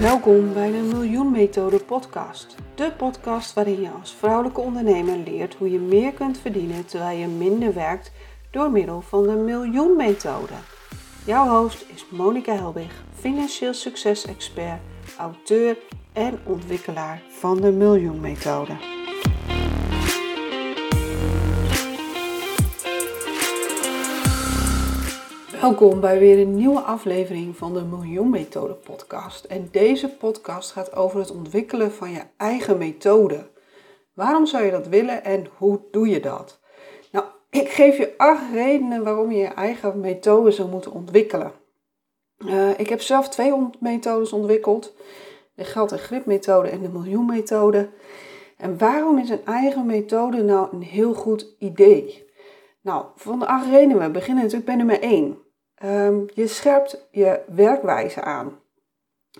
Welkom bij de Miljoen Methode podcast. De podcast waarin je als vrouwelijke ondernemer leert hoe je meer kunt verdienen terwijl je minder werkt door middel van de Miljoen Methode. Jouw host is Monika Helbig, financieel succes-expert, auteur en ontwikkelaar van de Miljoen Methode. Welkom bij weer een nieuwe aflevering van de Miljoen Methode podcast. En deze podcast gaat over het ontwikkelen van je eigen methode. Waarom zou je dat willen en hoe doe je dat? Nou, ik geef je acht redenen waarom je je eigen methode zou moeten ontwikkelen. Uh, ik heb zelf twee methodes ontwikkeld. De geld- en gripmethode en de miljoenmethode. En waarom is een eigen methode nou een heel goed idee? Nou, van de acht redenen, we beginnen natuurlijk bij nummer 1. Ehm, je scherpt je werkwijze aan.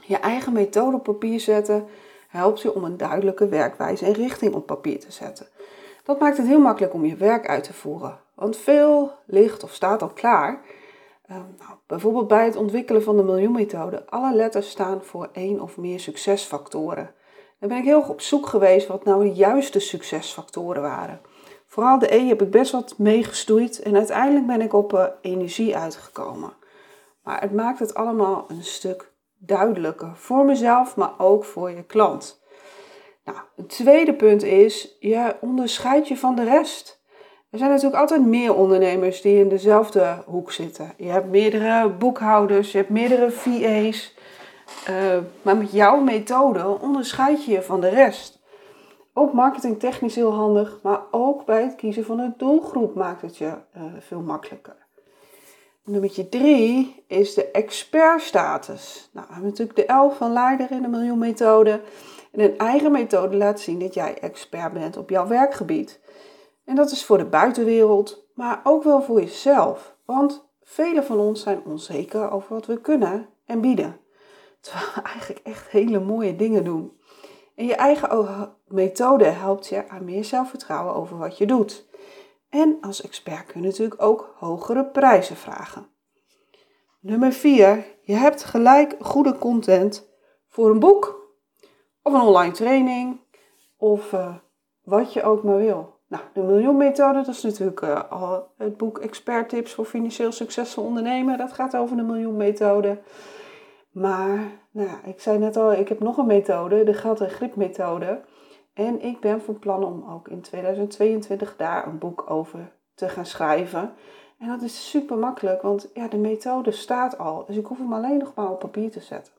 Je eigen methode op papier zetten helpt je om een duidelijke werkwijze en richting op papier te zetten. Dat maakt het heel makkelijk om je werk uit te voeren, want veel ligt of staat al klaar. Ehm, nou, bijvoorbeeld bij het ontwikkelen van de miljoenmethode. Alle letters staan voor één of meer succesfactoren. Dan ben ik heel op zoek geweest wat nou de juiste succesfactoren waren. Vooral de E heb ik best wat meegestoeid en uiteindelijk ben ik op uh, energie uitgekomen. Maar het maakt het allemaal een stuk duidelijker voor mezelf, maar ook voor je klant. Nou, het tweede punt is, je onderscheidt je van de rest. Er zijn natuurlijk altijd meer ondernemers die in dezelfde hoek zitten. Je hebt meerdere boekhouders, je hebt meerdere VA's. Eh, maar met jouw methode onderscheid je je van de rest. Ook marketingtechnisch heel handig, maar ook bij het kiezen van een doelgroep maakt het je uh, veel makkelijker. Nummer 3 is de expertstatus. Nou, we hebben natuurlijk de 11 van Leider in de miljoenmethode. En een eigen methode laat zien dat jij expert bent op jouw werkgebied. En dat is voor de buitenwereld, maar ook wel voor jezelf. Want velen van ons zijn onzeker over wat we kunnen en bieden. Terwijl we eigenlijk echt hele mooie dingen doen. En je eigen methode helpt je aan meer zelfvertrouwen over wat je doet. En als expert kun je natuurlijk ook hogere prijzen vragen. Nummer 4. Je hebt gelijk goede content voor een boek of een online training of uh, wat je ook maar wil. Nou, de miljoenmethode, dat is natuurlijk uh, al het boek Expert Tips voor financieel succesvol ondernemen. Dat gaat over de miljoenmethode. Maar nou ik zei net al, ik heb nog een methode, de geld- en gripmethode. En ik ben van plan om ook in 2022 daar een boek over te gaan schrijven. En dat is super makkelijk, want ja, de methode staat al. Dus ik hoef hem alleen nog maar op papier te zetten.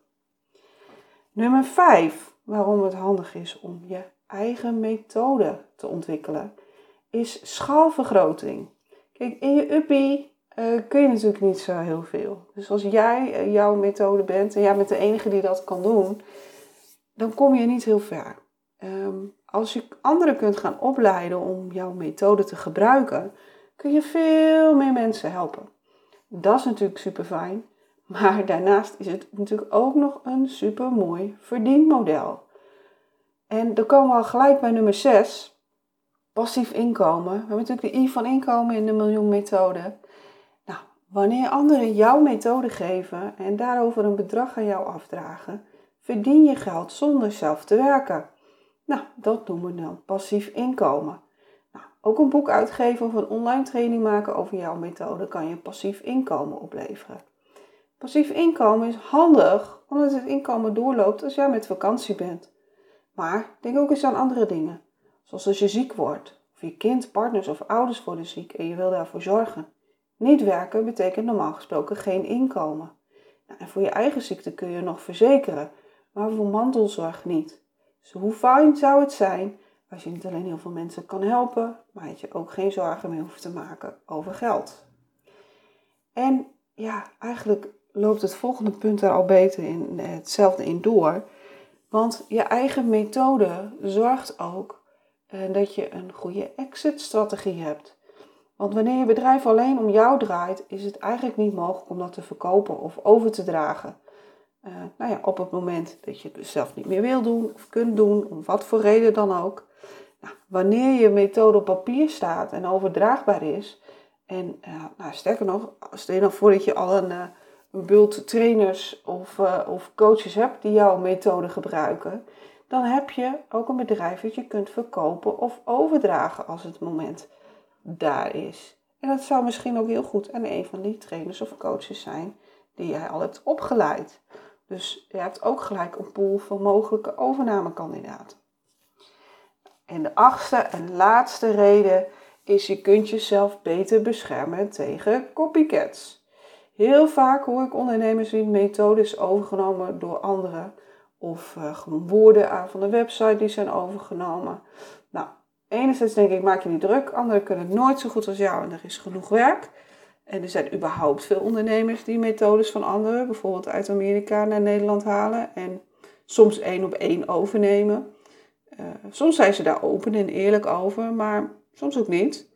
Nummer 5, waarom het handig is om je eigen methode te ontwikkelen, is schaalvergroting. Kijk, in je uppie uh, kun je natuurlijk niet zo heel veel. Dus als jij uh, jouw methode bent en jij bent de enige die dat kan doen, dan kom je niet heel ver. Um, als je anderen kunt gaan opleiden om jouw methode te gebruiken, kun je veel meer mensen helpen. Dat is natuurlijk super fijn. Maar daarnaast is het natuurlijk ook nog een super mooi verdienmodel. En dan komen we al gelijk bij nummer 6. Passief inkomen. We hebben natuurlijk de I van inkomen in de miljoenmethode. Wanneer anderen jouw methode geven en daarover een bedrag aan jou afdragen, verdien je geld zonder zelf te werken. Nou, dat noemen we dan passief inkomen. Nou, ook een boek uitgeven of een online training maken over jouw methode kan je passief inkomen opleveren. Passief inkomen is handig omdat het inkomen doorloopt als jij met vakantie bent. Maar denk ook eens aan andere dingen, zoals als je ziek wordt, of je kind, partners of ouders worden ziek en je wil daarvoor zorgen. Niet werken betekent normaal gesproken geen inkomen. Nou, en voor je eigen ziekte kun je nog verzekeren, maar voor mantelzorg niet. Dus hoe fijn zou het zijn als je niet alleen heel veel mensen kan helpen, maar dat je ook geen zorgen meer hoeft te maken over geld. En ja, eigenlijk loopt het volgende punt er al beter in hetzelfde in door. Want je eigen methode zorgt ook eh, dat je een goede exit-strategie hebt. Want wanneer je bedrijf alleen om jou draait, is het eigenlijk niet mogelijk om dat te verkopen of over te dragen. Uh, nou ja, op het moment dat je het zelf niet meer wil doen of kunt doen, om wat voor reden dan ook. Nou, wanneer je methode op papier staat en overdraagbaar is, en uh, nou, sterker nog, stel je dan voor dat je al een, uh, een bult trainers of, of coaches hebt die jouw methode gebruiken, dan heb je ook een bedrijf dat je kunt verkopen of overdragen als het moment daar is. En dat zou misschien ook heel goed aan een van die trainers of coaches zijn die jij al hebt opgeleid. Dus je hebt ook gelijk een pool van mogelijke overnamekandidaten. En de achtste en laatste reden is je kunt jezelf beter beschermen tegen copycats. Heel vaak hoor ik ondernemers die methodes overgenomen door anderen of uh, gewoon woorden van de website die zijn overgenomen. Enerzijds denk ik, maak je niet druk. Anderen kunnen het nooit zo goed als jou en er is genoeg werk. En er zijn überhaupt veel ondernemers die methodes van anderen, bijvoorbeeld uit Amerika naar Nederland halen en soms één op één overnemen. Uh, soms zijn ze daar open en eerlijk over, maar soms ook niet.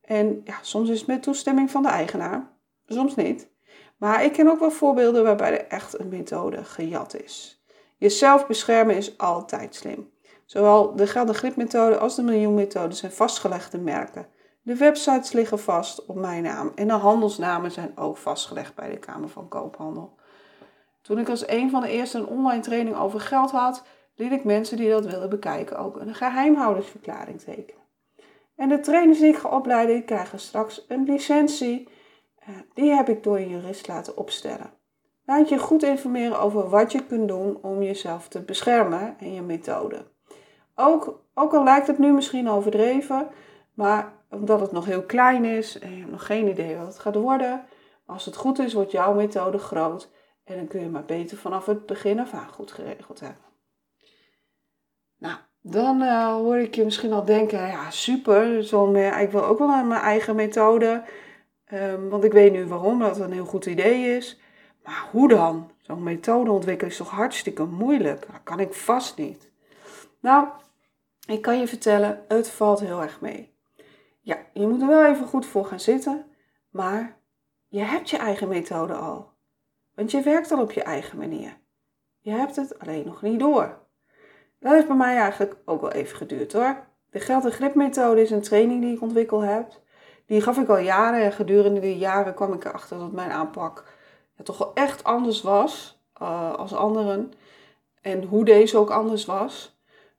En ja, soms is het met toestemming van de eigenaar, soms niet. Maar ik ken ook wel voorbeelden waarbij er echt een methode gejat is. Jezelf beschermen is altijd slim. Zowel de Gelden Grip methode als de miljoenmethode zijn vastgelegde merken. De websites liggen vast op mijn naam en de handelsnamen zijn ook vastgelegd bij de Kamer van Koophandel. Toen ik als een van de eerste een online training over geld had, liet ik mensen die dat willen bekijken ook een geheimhoudersverklaring tekenen. En de trainers die ik ga opleiden, krijgen straks een licentie. Eh, die heb ik door een jurist laten opstellen. Laat je goed informeren over wat je kunt doen om jezelf te beschermen en je methode. Ook, ook al lijkt het nu misschien overdreven, maar omdat het nog heel klein is en je hebt nog geen idee wat het gaat worden, als het goed is, wordt jouw methode groot en dan kun je maar beter vanaf het begin af aan goed geregeld hebben. Nou, dan uh, hoor ik je misschien al denken, ja super, ik wil ook wel mijn eigen methode, um, want ik weet nu waarom, dat een heel goed idee is. Maar hoe dan? Zo'n methode ontwikkelen is toch hartstikke moeilijk? Dat kan ik vast niet. Nou, ik kan je vertellen, het valt heel erg mee. Ja, je moet er wel even goed voor gaan zitten, maar je hebt je eigen methode al. Want je werkt al op je eigen manier. Je hebt het alleen nog niet door. Dat heeft bij mij eigenlijk ook wel even geduurd hoor. De geld- en gripmethode is een training die ik ontwikkeld heb. Die gaf ik al jaren en gedurende die jaren kwam ik erachter dat mijn aanpak ja, toch wel echt anders was uh, als anderen. En hoe deze ook anders was.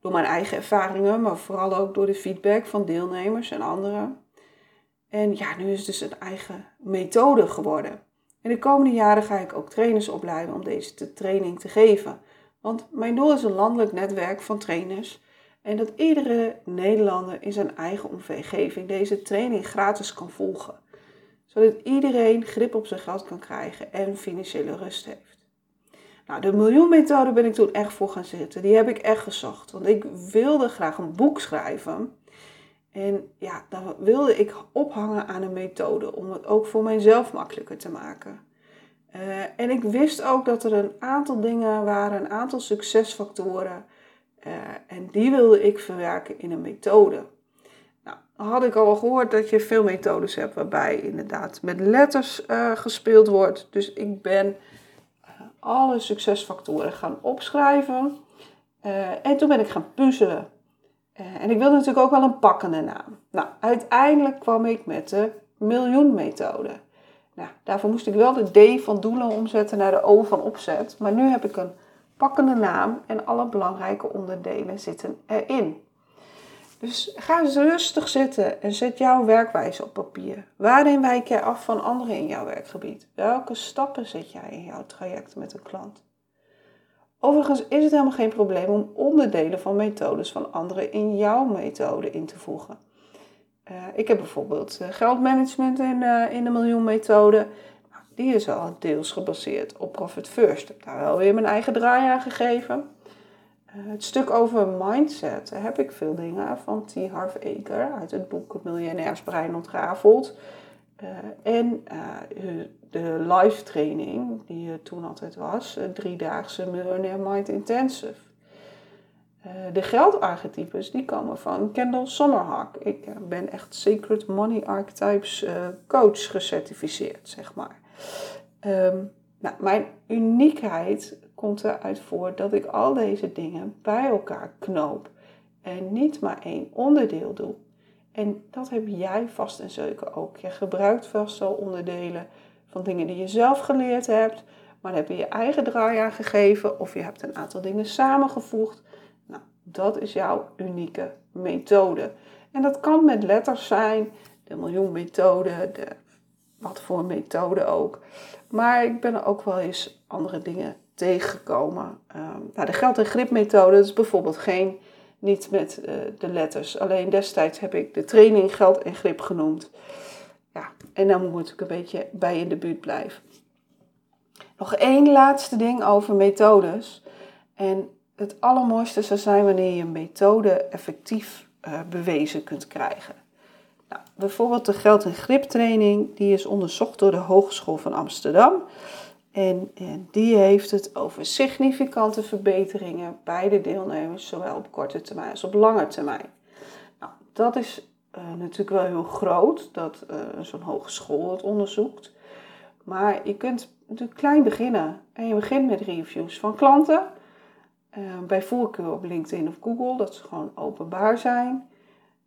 Door mijn eigen ervaringen, maar vooral ook door de feedback van deelnemers en anderen. En ja, nu is het dus een eigen methode geworden. In de komende jaren ga ik ook trainers opleiden om deze training te geven. Want mijn doel is een landelijk netwerk van trainers en dat iedere Nederlander in zijn eigen omgeving deze training gratis kan volgen. Zodat iedereen grip op zijn geld kan krijgen en financiële rust heeft. Nou, de miljoenmethode ben ik toen echt voor gaan zitten. Die heb ik echt gezocht. Want ik wilde graag een boek schrijven. En ja, dan wilde ik ophangen aan een methode om het ook voor mijzelf makkelijker te maken. Uh, en ik wist ook dat er een aantal dingen waren, een aantal succesfactoren. Uh, en die wilde ik verwerken in een methode. Nou, had ik al gehoord dat je veel methodes hebt waarbij inderdaad met letters uh, gespeeld wordt. Dus ik ben alle succesfactoren gaan opschrijven. en toen ben ik gaan puzzelen. en ik wilde natuurlijk ook wel een pakkende naam. Nou, uiteindelijk kwam ik met de miljoenmethode. Nou, daarvoor moest ik wel de D van doelen omzetten naar de O van opzet. Maar nu heb ik een pakkende naam en alle belangrijke onderdelen zitten erin. Dus ga eens rustig zitten en zet jouw werkwijze op papier. Waarin wijk jij af van anderen in jouw werkgebied? Welke stappen zet jij in jouw traject met een klant? Overigens is het helemaal geen probleem om onderdelen van methodes van anderen in jouw methode in te voegen. Uh, ik heb bijvoorbeeld uh, geldmanagement in, uh, in de miljoenmethode. Nou, die is al deels gebaseerd op Profit First. Ik heb daar wel weer mijn eigen draai aan gegeven. Het stuk over mindset, heb ik veel dingen van T. Harv Eker uit het boek Miljonairsbrein ontrafeld. en de live training, die toen altijd was, driedaagse Miljonair Mind Intensive. Eh, de geldarchetypes die komen van Kendall Sommerhawk. Ik eh, ben echt Secret Money Archetypes coach gecertificeerd, zeg maar. Um, nou, mijn uniekheid komt eruit voort dat ik al deze dingen bij elkaar knoop en niet maar één onderdeel doe. En dat heb jij vast en zeker ook. Je gebruikt vast wel onderdelen van dingen die je zelf geleerd hebt, maar heb je je eigen draai aan gegeven of je hebt een aantal dingen samengevoegd. Nou, dat is jouw unieke methode. En dat kan met letters zijn, de miljoenmethode, de wat voor methode ook. Maar ik ben er ook wel eens andere dingen tegengekomen. Um, nou, de geld- en gripmethode is bijvoorbeeld geen, niet met uh, de letters. Alleen destijds heb ik de training geld en grip genoemd. Ja, en dan moet ik een beetje bij in de buurt blijven. Nog één laatste ding over methodes. En het allermooiste zou zijn wanneer je een methode effectief uh, bewezen kunt krijgen. Nou, bijvoorbeeld de geld- en griptraining, die is onderzocht door de Hogeschool van Amsterdam. En, die heeft het over significante verbeteringen bij de deelnemers, zowel op korte termijn als op lange termijn. Nou, dat is uh, natuurlijk wel heel groot, dat uh, zo'n hogeschool het onderzoekt. Maar je kunt natuurlijk klein beginnen. En je begint met reviews van klanten. Uh, bij voorkeur op LinkedIn of Google, dat ze gewoon openbaar zijn.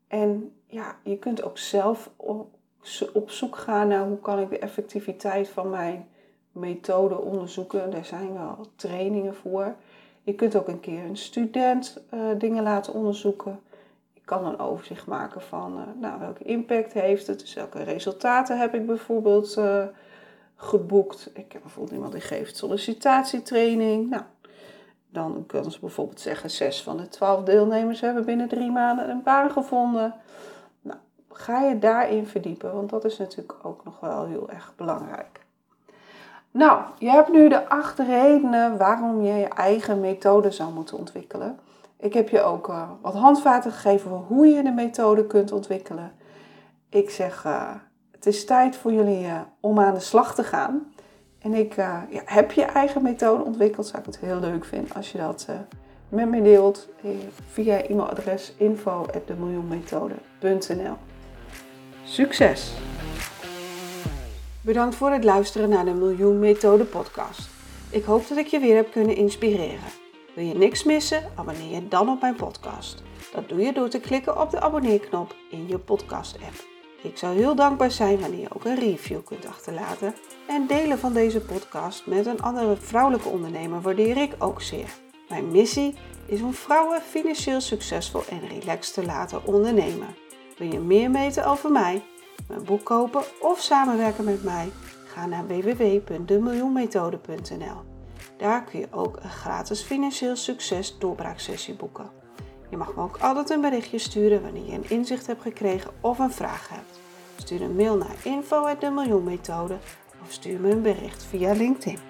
En ja, je kunt ook zelf op, op zoek gaan naar hoe kan ik de effectiviteit van mijn methode onderzoeken. Daar zijn wel trainingen voor. Je kunt ook een keer een student uh, dingen laten onderzoeken. Je kan een overzicht maken van uh, nou, welke impact heeft het. Dus welke resultaten heb ik bijvoorbeeld uh, geboekt. Ik heb bijvoorbeeld iemand die geeft sollicitatietraining. Nou, dan kunnen ze bijvoorbeeld zeggen: zes van de twaalf deelnemers hebben binnen drie maanden een baan gevonden. Nou, ga je daarin verdiepen, want dat is natuurlijk ook nog wel heel erg belangrijk. Nou, je hebt nu de acht redenen waarom je je eigen methode zou moeten ontwikkelen. Ik heb je ook uh, wat handvaten gegeven voor hoe je de methode kunt ontwikkelen. Ik zeg, uh, het is tijd voor jullie uh, om aan de slag te gaan. En ik ja, heb je eigen methode ontwikkeld. Zou ik het heel leuk vinden als je dat met me deelt via e-mailadres info@demiljoenmethode.nl. Succes! Bedankt voor het luisteren naar de Miljoen Methode podcast. Ik hoop dat ik je weer heb kunnen inspireren. Wil je niks missen? Abonneer je dan op mijn podcast. Dat doe je door te klikken op de abonneerknop in je podcast app. Ik zou heel dankbaar zijn wanneer je ook een review kunt achterlaten. En delen van deze podcast met een andere vrouwelijke ondernemer waardeer ik ook zeer. Mijn missie is om vrouwen financieel succesvol en relaxed te laten ondernemen. Wil je meer weten over mij? Mijn boek kopen of samenwerken met mij, ga naar www.demiljoenmethode.nl. Daar kun je ook een gratis financieel succes doorbraaksessie boeken. Je mag me ook altijd een berichtje sturen wanneer je een inzicht hebt gekregen of een vraag hebt. Stuur een mail naar info.demiljoenmethode of stuur me een bericht via LinkedIn.